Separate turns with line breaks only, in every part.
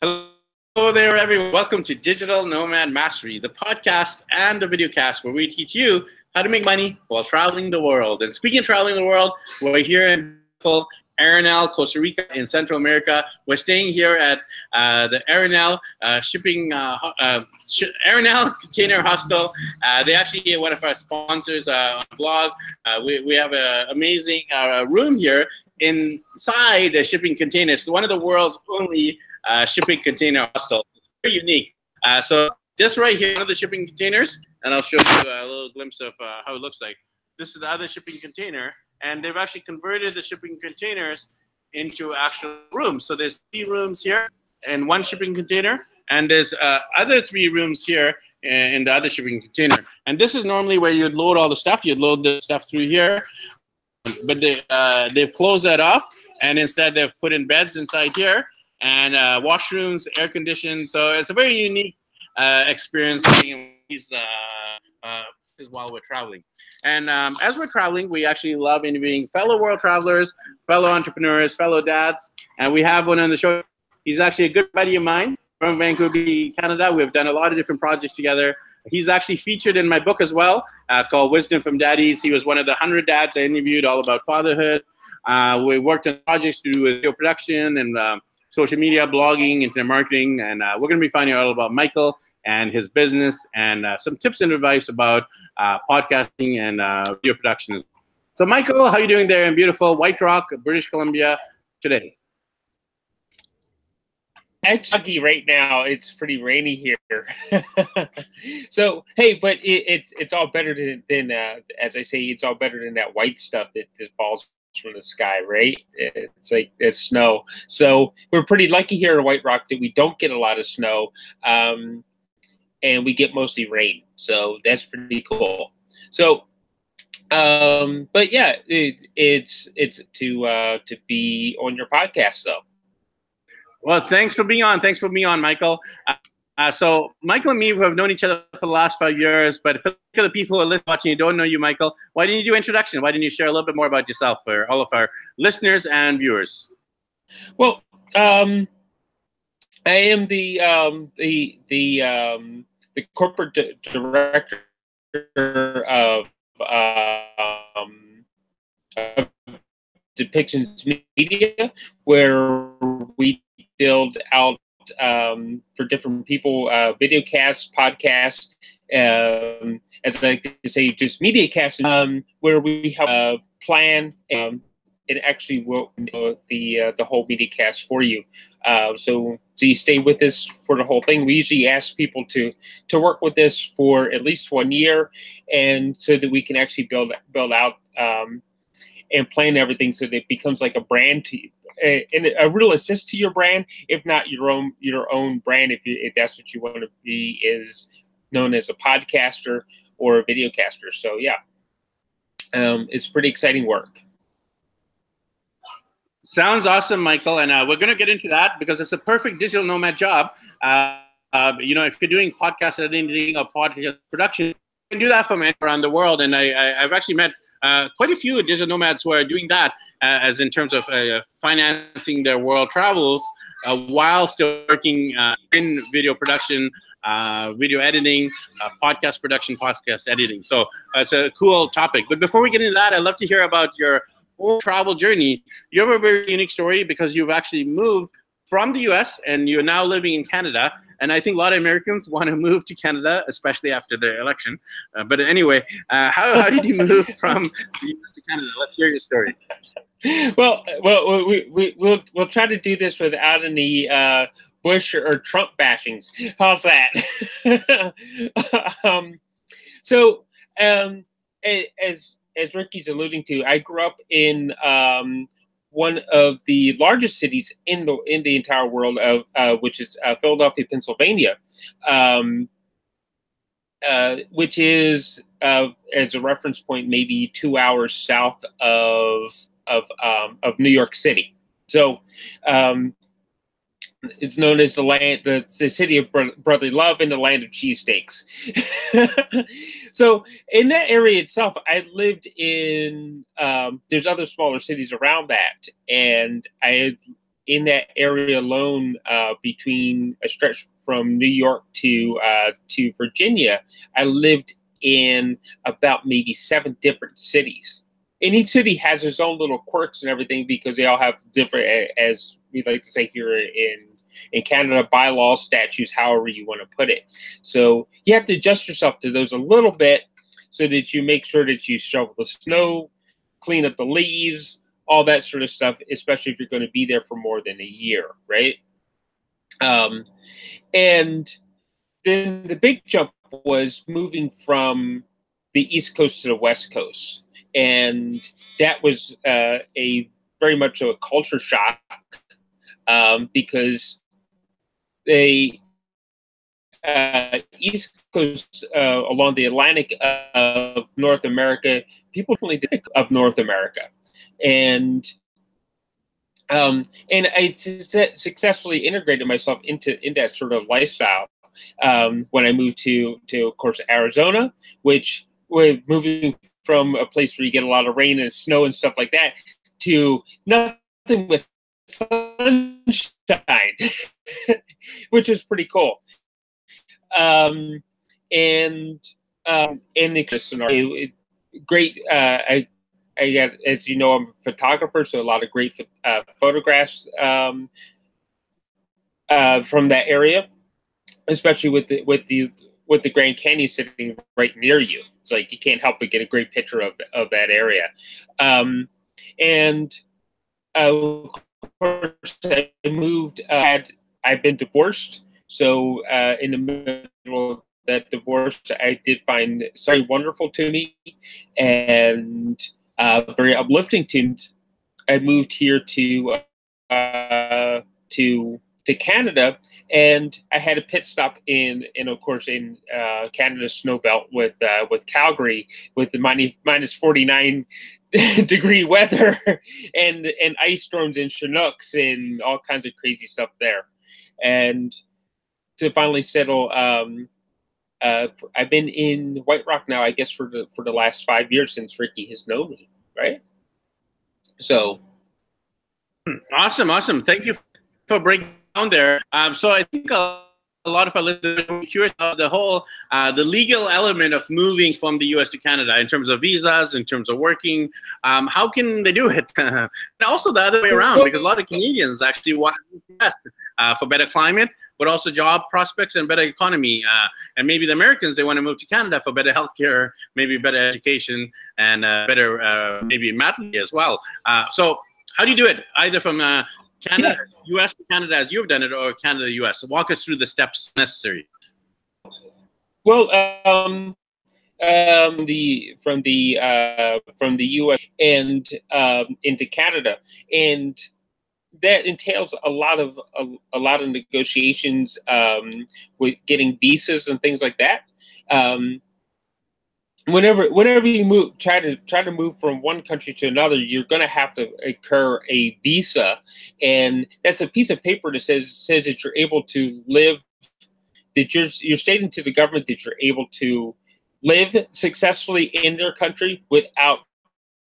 Hello there, everyone. Welcome to Digital Nomad Mastery, the podcast and the video cast where we teach you how to make money while traveling the world. And speaking of traveling the world, we're here in Arenal, Costa Rica, in Central America. We're staying here at uh, the Arenal uh, shipping uh, uh Arenal Container Hostel. Uh, they actually are one of our sponsors uh, on blog. we, we have an amazing room here inside a shipping container. It's one of the world's only shipping container hostel. Very unique. so this right here, one of the shipping containers, and I'll show you a little glimpse of how it looks like. This is the other shipping container and they've actually converted the shipping containers into actual rooms. So there's three rooms here and one shipping container, and there's uh, other three rooms here in the other shipping container. And this is normally where you'd load all the stuff. You'd load the stuff through here, but they uh, they've closed that off, and instead they've put in beds inside here and uh, washrooms, air conditioned. So it's a very unique uh, experience these uh, uh, while we're traveling. And um, as we're traveling, we actually love interviewing fellow world travelers, fellow entrepreneurs, fellow dads. And we have one on the show. He's actually a good buddy of mine from Vancouver, Canada. We've done a lot of different projects together. He's actually featured in my book as well, uh, called Wisdom from Daddies. He was one of the 100 dads I interviewed all about fatherhood. Uh, we worked on projects to do with video production and um, social media, blogging, internet marketing. And uh, we're going to be finding out about Michael and his business and uh, some tips and advice about uh, podcasting and uh, video production. So, Michael, how are you doing there in beautiful White Rock, British Columbia today?
Actually, right now it's pretty rainy here. so, hey, but it, it's it's all better than, than uh, as I say, it's all better than that white stuff that, that falls from the sky, right? It's like it's snow. So we're pretty lucky here in White Rock that we don't get a lot of snow. Um, and we get mostly rain. So that's pretty cool. So, um, but yeah, it, it's it's to uh, to be on your podcast though.
Well, thanks for being on. Thanks for being on, Michael. Uh, so Michael and me have known each other for the last five years, but for the people who are listening watching and don't know you, Michael, why didn't you do introduction? Why didn't you share a little bit more about yourself for all of our listeners and viewers?
Well, um, I am the um, the the um, the corporate di- director of, um, of Depictions Media, where we build out um, for different people uh, video casts, podcasts, um, as I like to say, just media casts, um, where we help uh, plan um, and actually will uh, the uh, the whole media cast for you. Uh, so so you stay with us for the whole thing. We usually ask people to to work with us for at least one year, and so that we can actually build build out um, and plan everything so that it becomes like a brand to you. And a real assist to your brand, if not your own your own brand, if, you, if that's what you want to be, is known as a podcaster or a videocaster. So yeah, um, it's pretty exciting work.
Sounds awesome, Michael. And uh, we're going to get into that because it's a perfect digital nomad job. Uh, uh, you know, if you're doing podcast editing or podcast production, you can do that from around the world. And I, I, have actually met Uh, quite a few digital nomads who are doing that uh, as in terms of uh, financing their world travels uh, while still working uh, in video production, video editing, podcast production, podcast editing. So it's a cool topic. But before we get into that, I'd love to hear about your whole travel journey. You have a very unique story because you've actually moved from the US and you're now living in Canada. And I think a lot of Americans want to move to Canada, especially after the election. Uh, but anyway, uh, how, how did you move from the US to Canada? Let's hear your story.
Well, well, we, we, we'll, we'll try to do this without any uh, Bush or Trump bashings. How's that? um, so, um, as as Ricky's alluding to, I grew up in um, one of the largest cities in the in the entire world, of, uh, which is uh, Philadelphia, Pennsylvania, um, uh, which is, uh, as a reference point, maybe two hours south of of um, of New York City. So, um, it's known as the land, the, the city of brotherly love and the land of cheesesteaks. so in that area itself, I lived in. Um, there's other smaller cities around that, and I in that area alone, uh, between a stretch from New York to uh, to Virginia, I lived in about maybe seven different cities. And each city has its own little quirks and everything because they all have different, as we like to say here in in Canada, bylaws, statutes, however you want to put it. So you have to adjust yourself to those a little bit so that you make sure that you shovel the snow, clean up the leaves, all that sort of stuff, especially if you're going to be there for more than a year, right? Um, and then the big jump was moving from the East Coast to the West Coast. And that was uh, a very much a culture shock um, because they uh, East Coast uh, along the Atlantic of North America, people really think of North America, and um, and I successfully integrated myself into in that sort of lifestyle um, when I moved to to of course Arizona, which was moving from a place where you get a lot of rain and snow and stuff like that to nothing with sunshine, which was pretty cool. Um, and um, and it, great. Uh, I I got as you know I'm a photographer, so a lot of great uh, photographs um, uh, from that area, especially with the with the with the Grand Canyon sitting right near you. It's like you can't help but get a great picture of of that area. Um, and uh, course, I moved. Uh, had I've been divorced, so uh, in the middle of that divorce, I did find very wonderful to me and uh, very uplifting to. I moved here to uh, to to Canada, and I had a pit stop in, in of course, in uh, Canada's snowbelt with uh, with Calgary with the minus, minus forty nine degree weather and and ice storms and Chinooks and all kinds of crazy stuff there, and to finally settle. Um, uh, I've been in White Rock now, I guess, for the for the last five years since Ricky has known me, right? So,
awesome, awesome. Thank you for breaking down there. Um, so I think a, a lot of our listeners are curious about the whole uh, the legal element of moving from the U.S. to Canada in terms of visas, in terms of working. Um, how can they do it? and also the other way around, because a lot of Canadians actually want to invest uh, for better climate, but also job prospects and better economy. Uh, and maybe the Americans they want to move to Canada for better healthcare, maybe better education, and uh, better uh, maybe mat as well. Uh, so how do you do it? Either from Canada, yeah. US Canada as you've done it, or Canada, US. Walk us through the steps necessary.
Well, um, um, the from the uh, from the U.S. and um, into Canada, and that entails a lot of a, a lot of negotiations um, with getting visas and things like that. Um, whenever whenever you move try to try to move from one country to another you're going to have to incur a visa. And that's a piece of paper that says says that you're able to live that you're you're stating to the government that you're able to live successfully in their country without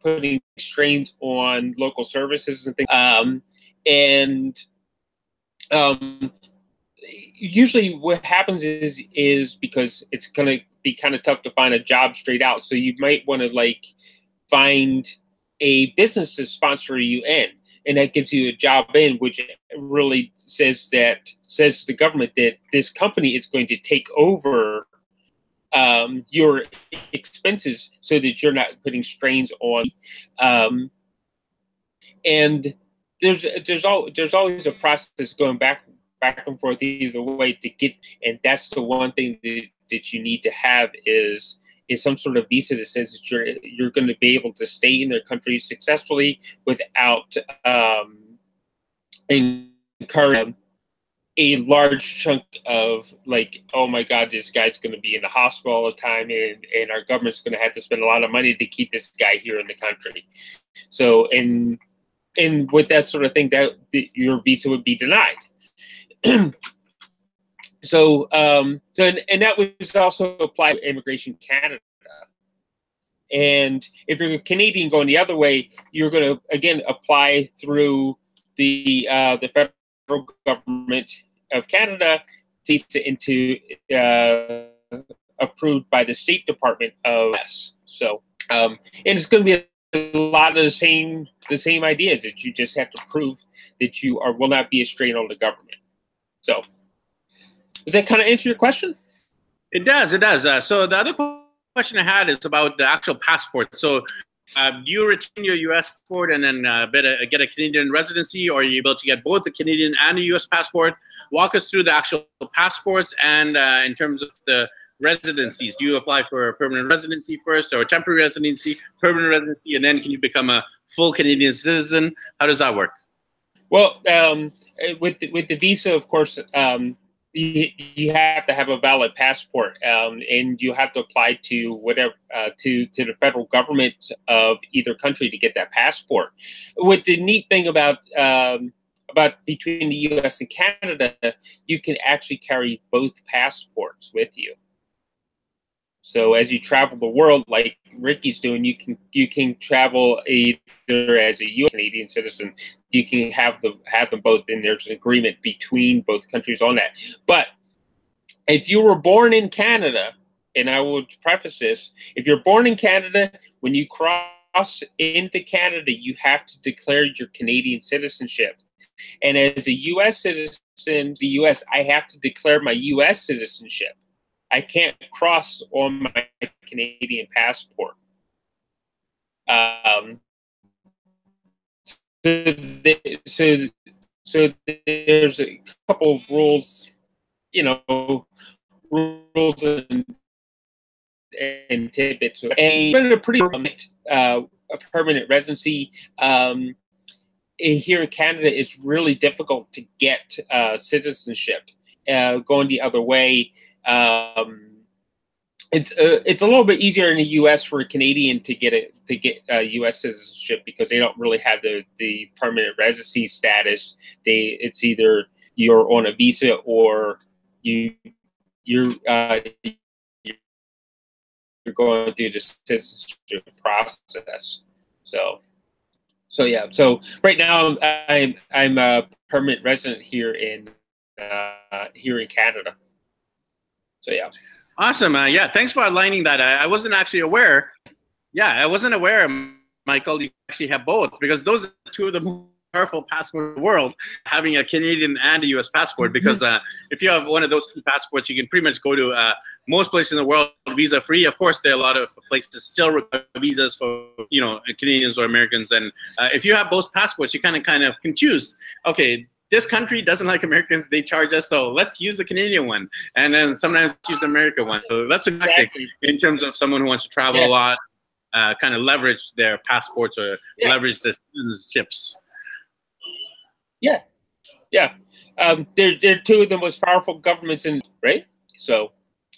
putting strains on local services and things. Um, and um, usually what happens is is because it's going to be kind of tough to find a job straight out. So you might want to like find a business to sponsor you in, and that gives you a job in, which really says that says to the government that this company is going to take over um, your expenses so that you're not putting strains on. Um, and there's there's all there's always a process going back back and forth either way to get, and that's the one thing that that you need to have is is some sort of visa that says that you're you're going to be able to stay in their country successfully without um, incurring a large chunk of like, oh my God, this guy's going to be in the hospital all the time, and and our government's going to have to spend a lot of money to keep this guy here in the country. So, and and with that sort of thing, that your visa would be denied. so um, so and, and that was also applied to immigration Canada. And if you're a Canadian going the other way, you're going to again apply through the uh, the federal government of Canada into uh, approved by the State Department of S. So, um, and it's going to be a lot of the same the same ideas that you just have to prove that you are will not be a strain on the government. So, does that kind of answer your question?
It does. It does. Uh, so the other question I had is about the actual passport. So. Uh, do you retain your U.S. passport and then uh, a, get a Canadian residency, or are you able to get both the Canadian and the U.S. passport? Walk us through the actual passports and uh, in terms of the residencies? Do you apply for a permanent residency first or a temporary residency, permanent residency, and then can you become a full Canadian citizen? How does that work?
Well, um, with the, with the visa, of course, um, you, you have to have a valid passport, um, and you have to apply to whatever uh, to to the federal government of either country to get that passport. What the neat thing about um, about between the U.S. and Canada, you can actually carry both passports with you. So as you travel the world, like Ricky's doing, you can you can travel either as a U.S. Canadian citizen. You can have the have them both, and there's an agreement between both countries on that. But if you were born in Canada, and I would preface this: if you're born in Canada, when you cross into Canada, you have to declare your Canadian citizenship. And as a U.S. citizen, the U.S. I have to declare my U.S. citizenship. I can't cross on my Canadian passport. Um, so, so, so there's a couple of rules, you know, rules and, and tidbits. And a pretty uh, a permanent residency um, here in Canada is really difficult to get uh, citizenship. Uh, going the other way, um, it's uh, it's a little bit easier in the U.S. for a Canadian to get it to get uh, U.S. citizenship because they don't really have the the permanent residency status. They it's either you're on a visa or you you're uh, you're going through the citizenship process. So so yeah. So right now I'm I'm a permanent resident here in uh, here in Canada. So yeah.
Awesome. Uh, yeah. Thanks for aligning that. I, I, wasn't actually aware. Yeah, I wasn't aware, Michael, you actually have both because those are two of the most powerful passports in the world, having a Canadian and a U.S. passport. Mm-hmm. Because uh, if you have one of those two passports, you can pretty much go to uh, most places in the world visa free. Of course, there are a lot of places still require visas for you know Canadians or Americans. And uh, if you have both passports, you kind of kind of can choose. Okay, this country doesn't like Americans, they charge us, so let's use the Canadian one. And then sometimes use the American one. So that's a exactly. in terms of someone who wants to travel yeah. a lot, uh, kind of leverage their passports or yeah. leverage the citizenships.
Yeah, yeah. Um, they're, they're two of the most powerful governments in, right? So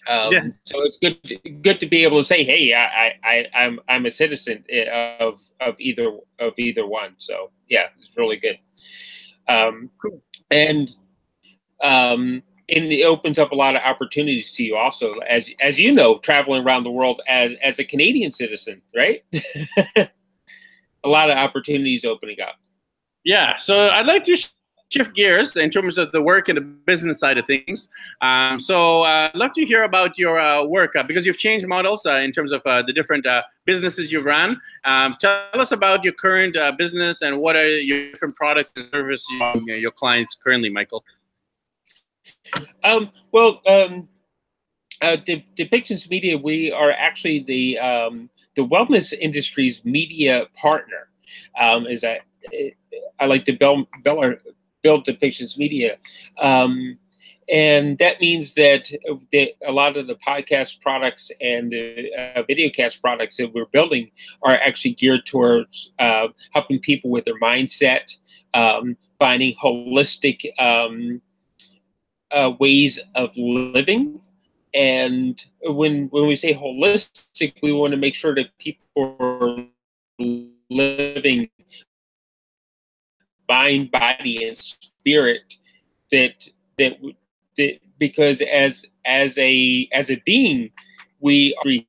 um, yeah. So it's good to, good to be able to say, "Hey, I, I, I'm I'm a citizen eh, of of either of either one." So yeah, it's really good. Um, and um, and it opens up a lot of opportunities to you also, as as you know, traveling around the world as as a Canadian citizen, right? a lot of opportunities opening up.
Yeah, so I'd like to shift gears in terms of the work and the business side of things. Um, so uh, I'd love to hear about your uh, work uh, because you've changed models uh, in terms of uh, the different uh, businesses you've run. Um, tell us about your current business and what are your different products and services your clients currently, Michael.
Um, well, um, De- Depictions Media, we are actually the um, the wellness industry's media partner. Um, is that I like to bell, bill our, build depictions media. Um, and that means that the, a lot of the podcast products and the uh, videocast products that we're building are actually geared towards uh, helping people with their mindset, um, finding holistic um, uh, ways of living. And when when we say holistic, we want to make sure that people are living mind, body, and spirit that that that because as as a as a being, we are three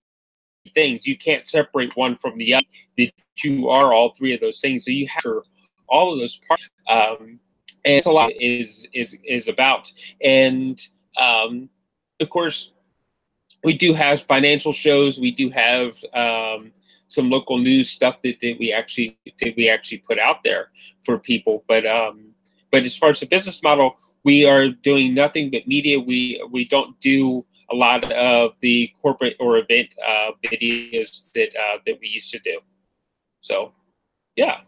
things. You can't separate one from the other. That you are all three of those things. So you have all of those parts. Um, and it's a lot is is is about. And um, of course, we do have financial shows. We do have um, some local news stuff that, that we actually that we actually put out there for people. But um, but as far as the business model, we are doing nothing but media. We we don't do a lot of the corporate or event uh, videos that uh, that we used to do. So, yeah.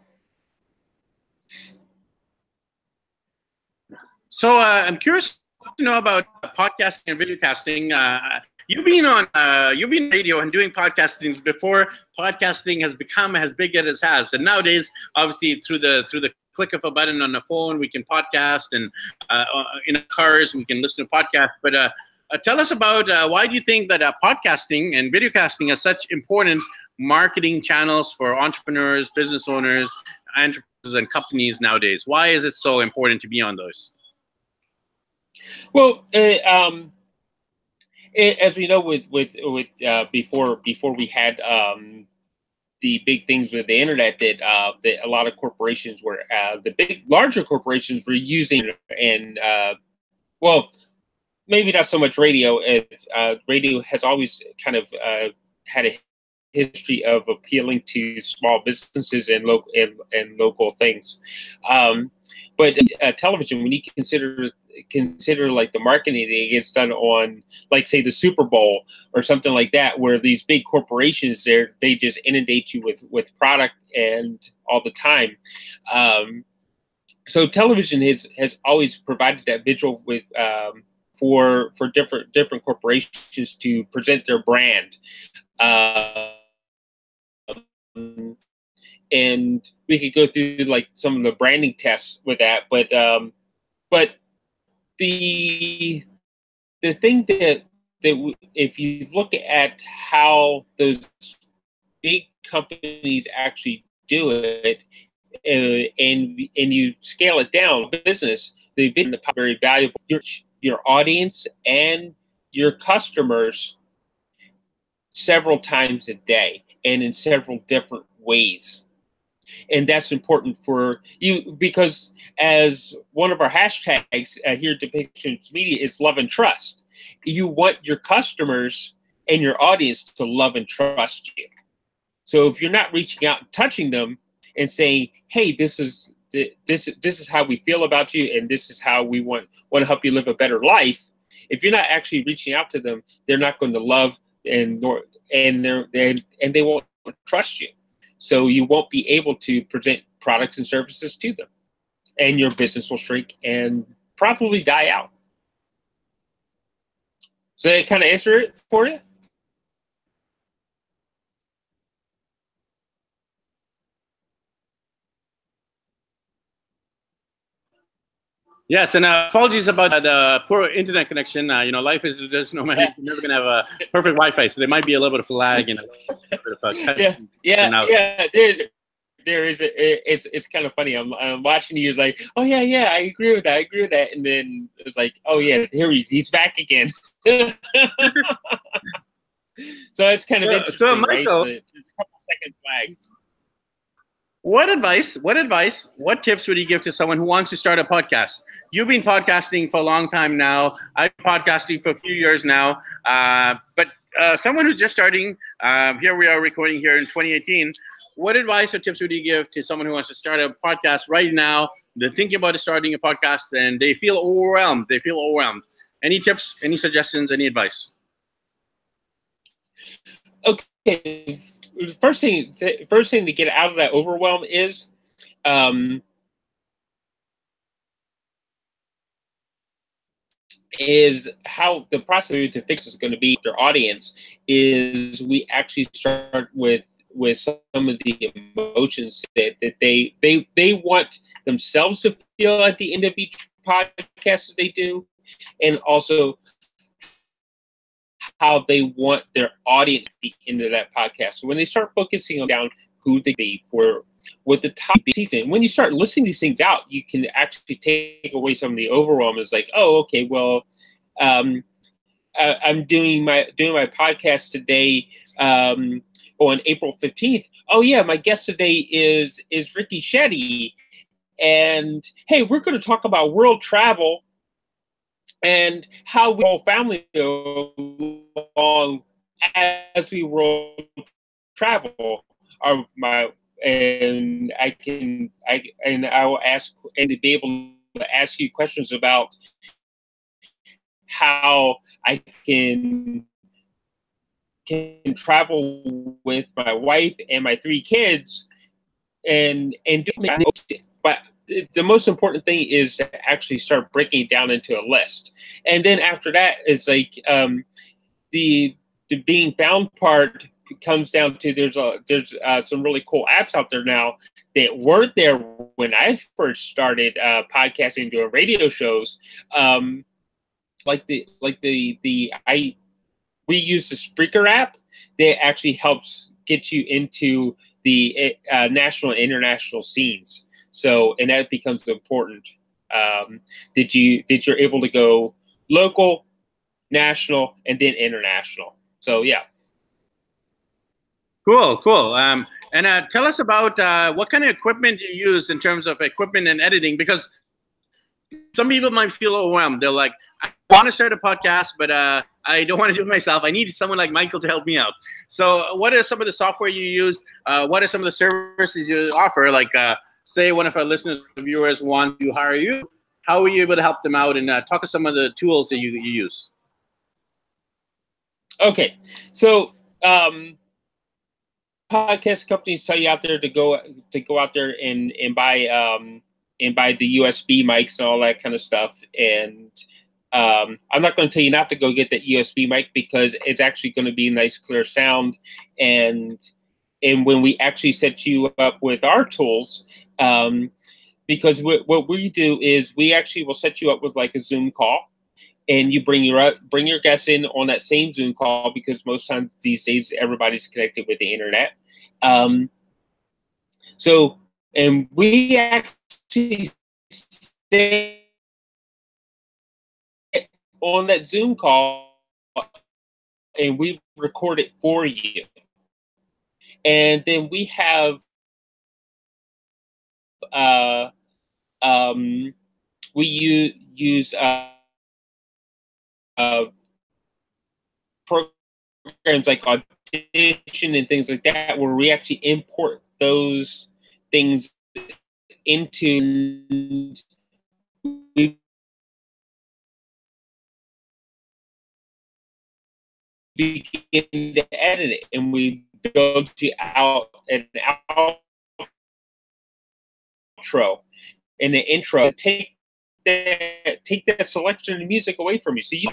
So uh, I'm curious to know about podcasting and video casting. Uh, you've been on uh, you've been radio and doing podcasting before podcasting has become as big as it has, and nowadays, obviously through the through the click of a button on the phone, we can podcast, and uh, uh in cars we can listen to podcasts. But uh, uh, tell us about uh, why do you think that podcasting and video casting are such important marketing channels for entrepreneurs, business owners, enterprises, and companies nowadays? Why is it so important to be on those?
Well, uh, um, it, as we know, with with with uh, before before we had um, the big things with the internet that uh, that a lot of corporations were uh, the big larger corporations were using and uh, well maybe not so much radio. Uh, radio has always kind of uh, had a history of appealing to small businesses and local and, and local things. Um, but uh, television, when you consider consider like the marketing that gets done on, like say the Super Bowl or something like that, where these big corporations there they just inundate you with with product and all the time. Um, so television has has always provided that visual with um, for for different different corporations to present their brand. Uh, and we could go through like some of the branding tests with that, but um, but the the thing that that if you look at how those big companies actually do it, uh, and and you scale it down, business, they've been the very valuable your your audience and your customers several times a day and in several different ways. And that's important for you because, as one of our hashtags uh, here at Depictions Media is love and trust. You want your customers and your audience to love and trust you. So if you're not reaching out and touching them and saying, "Hey, this is this this is how we feel about you and this is how we want want to help you live a better life if you're not actually reaching out to them they're not going to love and nor and they're and, and they won't trust you so you won't be able to present products and services to them. And your business will shrink and probably die out. So that kind of answer it for you
Yes, and uh, apologies about uh, the poor internet connection. Uh, you know, life is just no matter. You're never gonna have a perfect Wi-Fi, so there might be a little bit of lag and a bit
of yeah, yeah, yeah. There, there is. A, it's it's kind of funny. I'm, I'm watching you. It's like, oh yeah, yeah, I agree with that. I agree with that. And then it's like, oh yeah, here he's he's back again. so it's kind of interesting. So Michael, right? a couple
second lag. What advice, what advice, what tips would you give to someone who wants to start a podcast? You've been podcasting for a long time now. I've been podcasting for a few years now. Uh, but uh, someone who's just starting, um, here we are recording here in 2018. What advice or tips would you give to someone who wants to start a podcast right now? They're thinking about starting a podcast and they feel overwhelmed. They feel overwhelmed. Any tips, any suggestions, any advice?
Okay first thing first thing to get out of that overwhelm is um, is how the process to fix is going to be their audience is we actually start with with some of the emotions that, that they they they want themselves to feel at the end of each podcast as they do. And also how they want their audience to be into that podcast. So when they start focusing on down who they be for what the top season, when you start listing these things out, you can actually take away some of the overwhelm. It's like, oh, okay, well, um, I, am doing my doing my podcast today um, on April 15th. Oh yeah, my guest today is is Ricky Shetty, and hey, we're going to talk about world travel and how we whole family along as we world travel. Are my and I can I and I will ask and to be able to ask you questions about how I can can travel with my wife and my three kids and and but the most important thing is to actually start breaking it down into a list and then after that is like um, the the being found part comes down to there's a there's uh, some really cool apps out there now that weren't there when I first started uh, podcasting doing radio shows. Um, like the like the the I we use the Spreaker app that actually helps get you into the uh, national and international scenes. So and that becomes important. Um, did you did you're able to go local, national, and then international? So yeah.
Cool, cool. Um, and uh, tell us about uh, what kind of equipment you use in terms of equipment and editing, because some people might feel overwhelmed. They're like, I want to start a podcast, but uh, I don't want to do it myself. I need someone like Michael to help me out. So, what are some of the software you use? Uh, what are some of the services you offer? Like, uh, say, one of our listeners, viewers want to hire you. How are you able to help them out? And uh, talk of some of the tools that you, you use.
Okay, so um, podcast companies tell you out there to go to go out there and and buy um and buy the USB mics and all that kind of stuff. And um, I'm not going to tell you not to go get that USB mic because it's actually going to be nice, clear sound. And and when we actually set you up with our tools, um, because what we do is we actually will set you up with like a Zoom call and you bring your bring your guests in on that same Zoom call because most times these days everybody's connected with the internet. Um, so, and we actually stay on that Zoom call, and we record it for you, and then we have. Uh, um, we use use uh, uh, programs like Audition and things like that, where we actually import those things into we begin to edit it and we build you out an outro and the intro take that take that selection of music away from you so you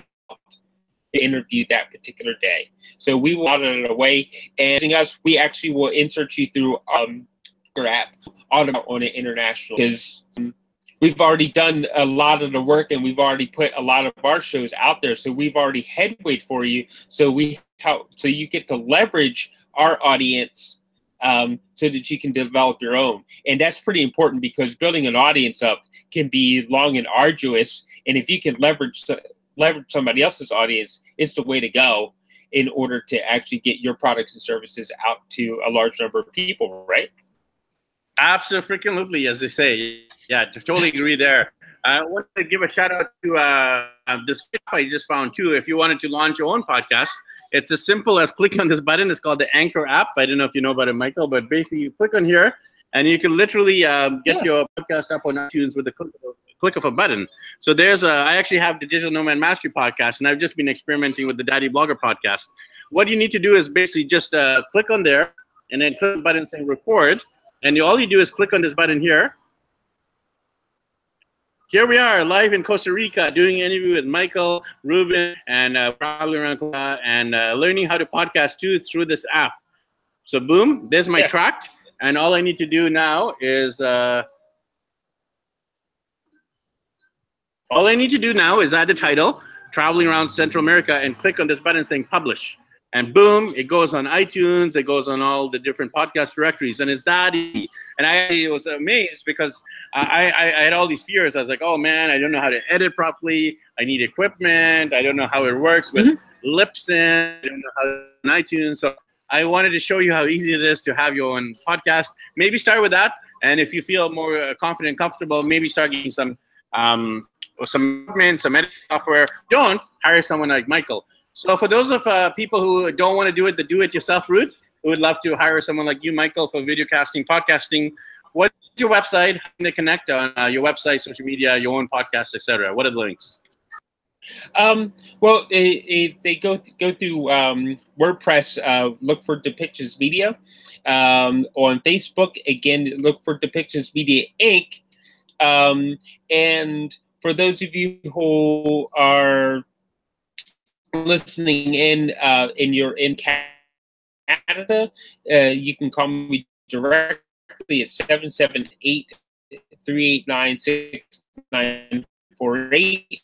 interview that particular day. So we will audit it away, and us, we actually will insert you through um, your app on on an international because um, we've already done a lot of the work and we've already put a lot of our shows out there. So we've already headweight for you. So we help. So you get to leverage our audience. Um, so that you can develop your own. And that's pretty important because building an audience up can be long and arduous. And if you can leverage leverage somebody else's audience is the way to go in order to actually get your products and services out to a large number of people, right?
Absolutely, as they say. Yeah, totally agree there. I want to give a shout out to uh, this I just found too. If you wanted to launch your own podcast, it's as simple as clicking on this button. It's called the Anchor app. I don't know if you know about it, Michael, but basically you click on here and you can literally um, get yeah. your podcast up on iTunes with the click of click of a button. So there's a, I actually have the Digital Nomad Mastery podcast, and I've just been experimenting with the Daddy Blogger podcast. What you need to do is basically just uh, click on there and then click the button saying record. And you, all you do is click on this button here. Here we are live in Costa Rica doing an interview with Michael Rubin and uh, probably around and uh, learning how to podcast too through this app. So boom, there's my yeah. track. And all I need to do now is uh, All I need to do now is add the title, Traveling Around Central America, and click on this button saying Publish. And boom, it goes on iTunes, it goes on all the different podcast directories, and it's that easy. And I was amazed because I, I, I had all these fears. I was like, oh man, I don't know how to edit properly. I need equipment. I don't know how it works with mm-hmm. Libsyn. I don't know how to on iTunes. So I wanted to show you how easy it is to have your own podcast. Maybe start with that And if you feel more confident and comfortable, maybe start getting some um, some equipment, some editing software. Don't hire someone like Michael. So for those of uh, people who don't want to do it the do-it-yourself route, who would love to hire someone like you, Michael, for video casting, podcasting, what's your website? How can they connect on uh, your website, social media, your own podcast, etc.? What are the links?
Um, well, they, they go th- go through um, WordPress. Uh, look for Depictions Media. Um, on Facebook, again, look for Depictions Media Inc. Um, and for those of you who are listening in uh, and you're in Canada, uh, you can call me directly at 778 389 6948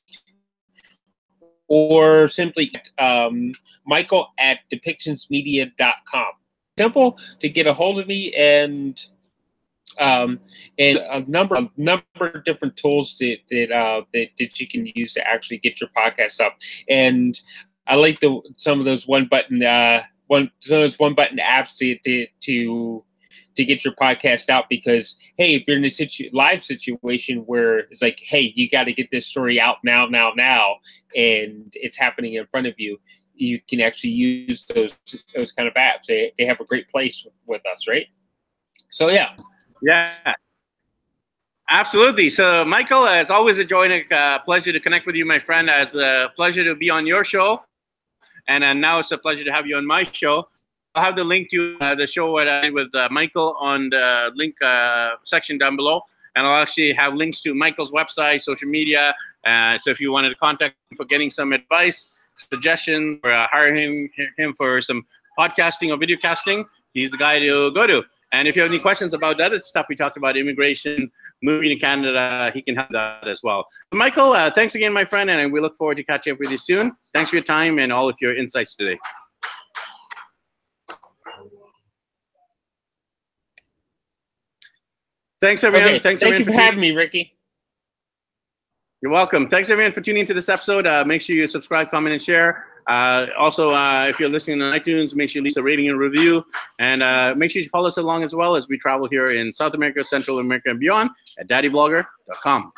or simply um, michael at depictionsmedia.com. Simple to get a hold of me and um, and a number number of different tools that that, uh, that that you can use to actually get your podcast up. And I like the some of those one button uh, one so those one button apps to, to to get your podcast out because hey if you're in a situ- live situation where it's like hey you got to get this story out now now now and it's happening in front of you you can actually use those those kind of apps they, they have a great place with us right so yeah
yeah Absolutely. So, Michael, as always, a joy and a uh, pleasure to connect with you, my friend. It's a pleasure to be on your show. And uh, now it's a pleasure to have you on my show. I'll have the link to uh, the show with uh, Michael on the link uh, section down below. And I'll actually have links to Michael's website, social media. Uh, so if you wanted to contact him for getting some advice, suggestions, or uh, hire him, him for some podcasting or video casting, he's the guy to go to. And if you have any questions about the other stuff we talked about, immigration, moving to Canada, he can help that as well. Michael, uh, thanks again, my friend, and we look forward to catching up with you soon. Thanks for your time and all of your insights today. Thanks, everyone.
Okay.
Thanks,
Thank
everyone,
you for having me, Ricky.
You're welcome. Thanks, everyone, for tuning into this episode. Uh, make sure you subscribe, comment, and share. Uh, also, uh, if you're listening on iTunes, make sure you leave a rating and review. And uh, make sure you follow us along as well as we travel here in South America, Central America, and beyond at daddyblogger.com.